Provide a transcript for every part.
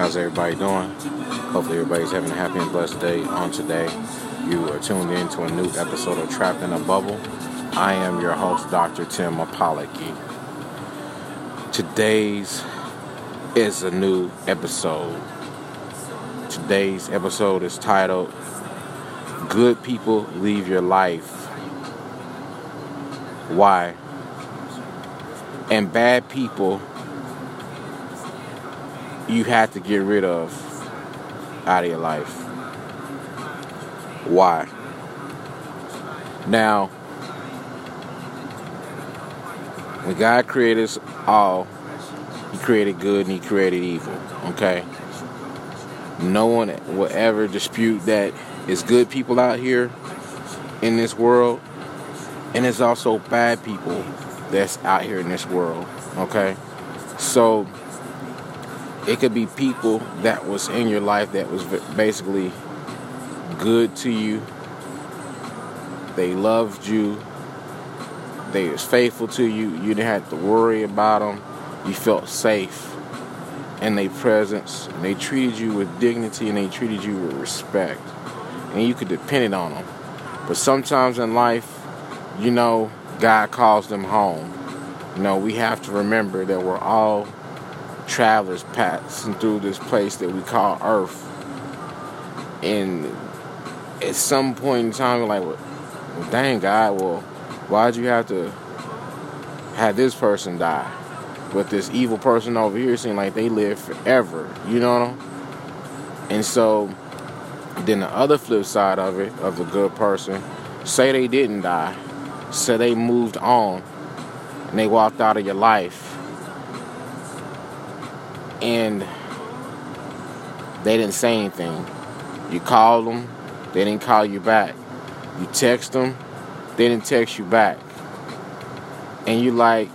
How's everybody doing? Hopefully, everybody's having a happy and blessed day on today. You are tuned in to a new episode of Trapped in a Bubble. I am your host, Dr. Tim Apollocky. Today's is a new episode. Today's episode is titled Good People Leave Your Life. Why? And bad people you have to get rid of out of your life. Why? Now, when God created us all, He created good and He created evil. Okay? No one will ever dispute that it's good people out here in this world, and it's also bad people that's out here in this world. Okay? So, it could be people that was in your life that was basically good to you. They loved you. They was faithful to you. You didn't have to worry about them. You felt safe in their presence. And they treated you with dignity and they treated you with respect. And you could depend on them. But sometimes in life, you know, God calls them home. You know, we have to remember that we're all travelers passing through this place that we call Earth. And at some point in time, we're like, well, dang, God, well, why'd you have to have this person die? But this evil person over here seems like they live forever, you know? And so, then the other flip side of it, of the good person, say they didn't die, so they moved on, and they walked out of your life and they didn't say anything. You called them, they didn't call you back. You text them, they didn't text you back. And you like,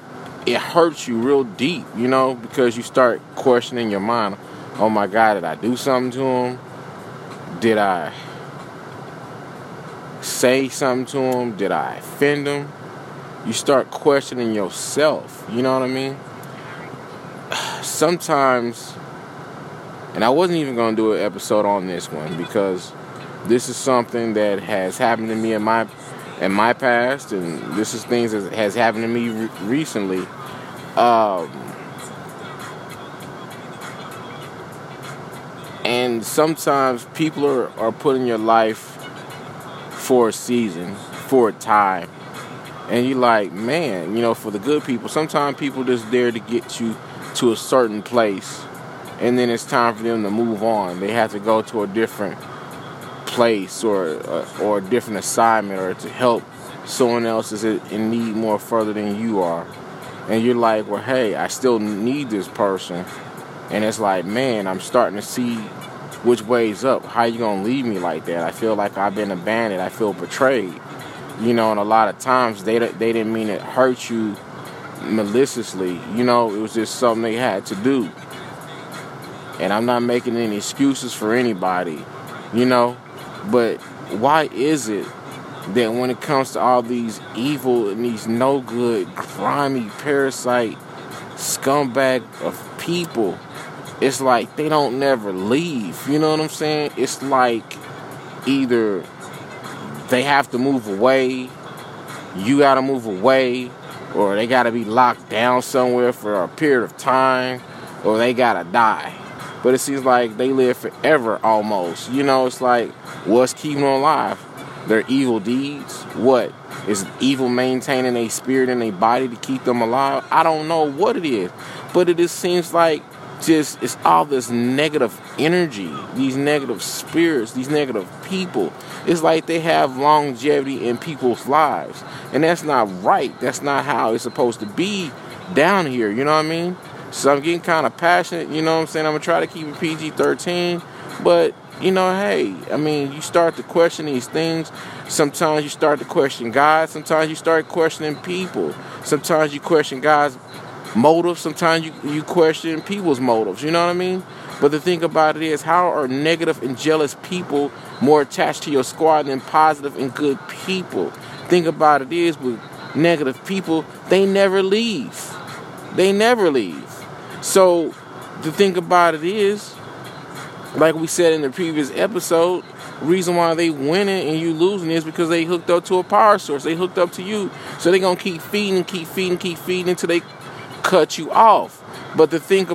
it hurts you real deep, you know, because you start questioning your mind. Oh my God, did I do something to them? Did I say something to them? Did I offend them? You start questioning yourself, you know what I mean? Sometimes, and I wasn't even going to do an episode on this one because this is something that has happened to me in my in my past, and this is things that has happened to me re- recently. Um, and sometimes people are, are put in your life for a season, for a time. And you're like, man, you know, for the good people, sometimes people just there to get you to a certain place and then it's time for them to move on. They have to go to a different place or uh, or a different assignment or to help someone else is in need more further than you are. And you're like, well, hey, I still need this person. And it's like, man, I'm starting to see which way's up. How you gonna leave me like that? I feel like I've been abandoned. I feel betrayed. You know, and a lot of times they they didn't mean to hurt you maliciously. You know, it was just something they had to do. And I'm not making any excuses for anybody, you know. But why is it that when it comes to all these evil and these no good, grimy, parasite, scumbag of people, it's like they don't never leave. You know what I'm saying? It's like either they have to move away, you gotta move away, or they got to be locked down somewhere for a period of time, or they got to die. But it seems like they live forever almost. You know, it's like, what's keeping them alive? Their evil deeds? What? Is evil maintaining a spirit in a body to keep them alive? I don't know what it is. But it just seems like just it's all this negative energy, these negative spirits, these negative people. It's like they have longevity in people's lives. And that's not right. That's not how it's supposed to be down here, you know what I mean? So I'm getting kind of passionate, you know what I'm saying? I'm going to try to keep it PG 13, but you know, hey, I mean, you start to question these things. Sometimes you start to question God. Sometimes you start questioning people. Sometimes you question God's motives. Sometimes you, you question people's motives. You know what I mean? But the thing about it is, how are negative and jealous people more attached to your squad than positive and good people? Think about it is with negative people, they never leave. They never leave. So the thing about it is, like we said in the previous episode, reason why they winning and you losing is because they hooked up to a power source. They hooked up to you. So they gonna keep feeding, keep feeding, keep feeding until they cut you off. But the thing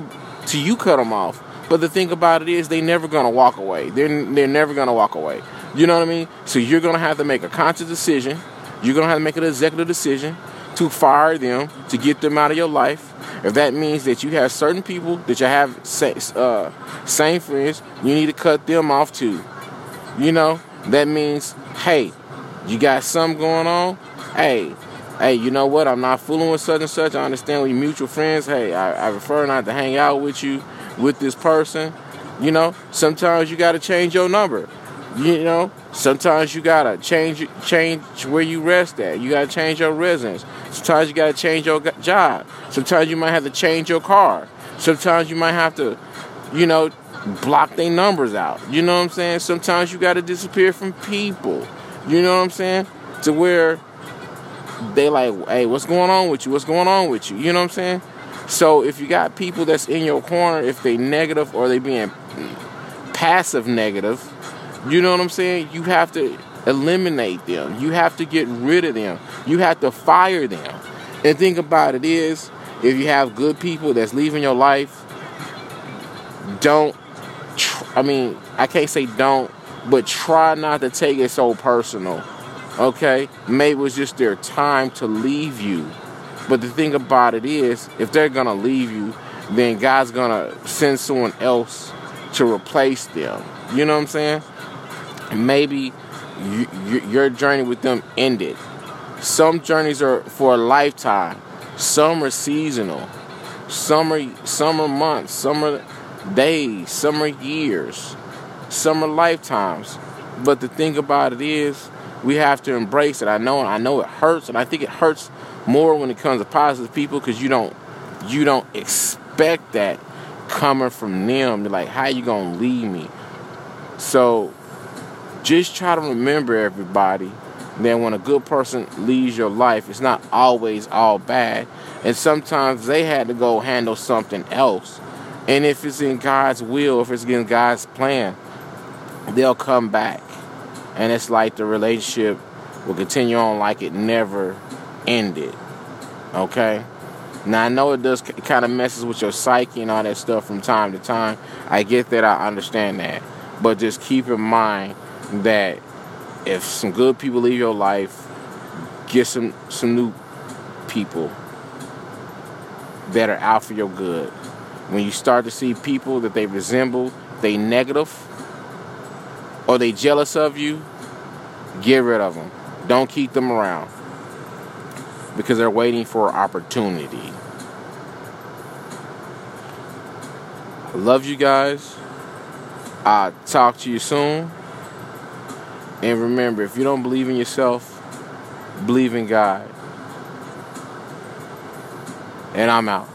to you cut them off. But the thing about it is they never gonna walk away. They're they're never gonna walk away. You know what I mean? So you're gonna have to make a conscious decision. You're gonna have to make an executive decision to fire them to get them out of your life. If that means that you have certain people that you have uh, same friends, you need to cut them off too. You know, that means, hey, you got something going on. Hey, hey, you know what? I'm not fooling with such and such. I understand we mutual friends. Hey, I, I prefer not to hang out with you, with this person. You know, sometimes you got to change your number. You know, sometimes you gotta change change where you rest at. You gotta change your residence. Sometimes you gotta change your job. Sometimes you might have to change your car. Sometimes you might have to, you know, block their numbers out. You know what I'm saying? Sometimes you gotta disappear from people. You know what I'm saying? To where they like, hey, what's going on with you? What's going on with you? You know what I'm saying? So if you got people that's in your corner, if they negative or they being passive negative, you know what I'm saying? You have to eliminate them. You have to get rid of them. You have to fire them. And think about it is, if you have good people that's leaving your life, don't. I mean, I can't say don't, but try not to take it so personal. Okay? Maybe it was just their time to leave you. But the thing about it is, if they're gonna leave you, then God's gonna send someone else to replace them. You know what I'm saying? maybe you, your journey with them ended. Some journeys are for a lifetime. Some are seasonal. Some are summer months. Some are days. Some are years. Some are lifetimes. But the thing about it is, we have to embrace it. I know. I know it hurts, and I think it hurts more when it comes to positive people because you don't you don't expect that coming from them. They're like, how you gonna leave me? So just try to remember everybody that when a good person leaves your life, it's not always all bad. And sometimes they had to go handle something else. And if it's in God's will, if it's in God's plan, they'll come back. And it's like the relationship will continue on like it never ended. Okay? Now I know it does kind of messes with your psyche and all that stuff from time to time. I get that, I understand that. But just keep in mind that if some good people leave your life, get some some new people that are out for your good. When you start to see people that they resemble, they negative, or they jealous of you, get rid of them. Don't keep them around because they're waiting for opportunity. I love you guys. I'll talk to you soon. And remember, if you don't believe in yourself, believe in God. And I'm out.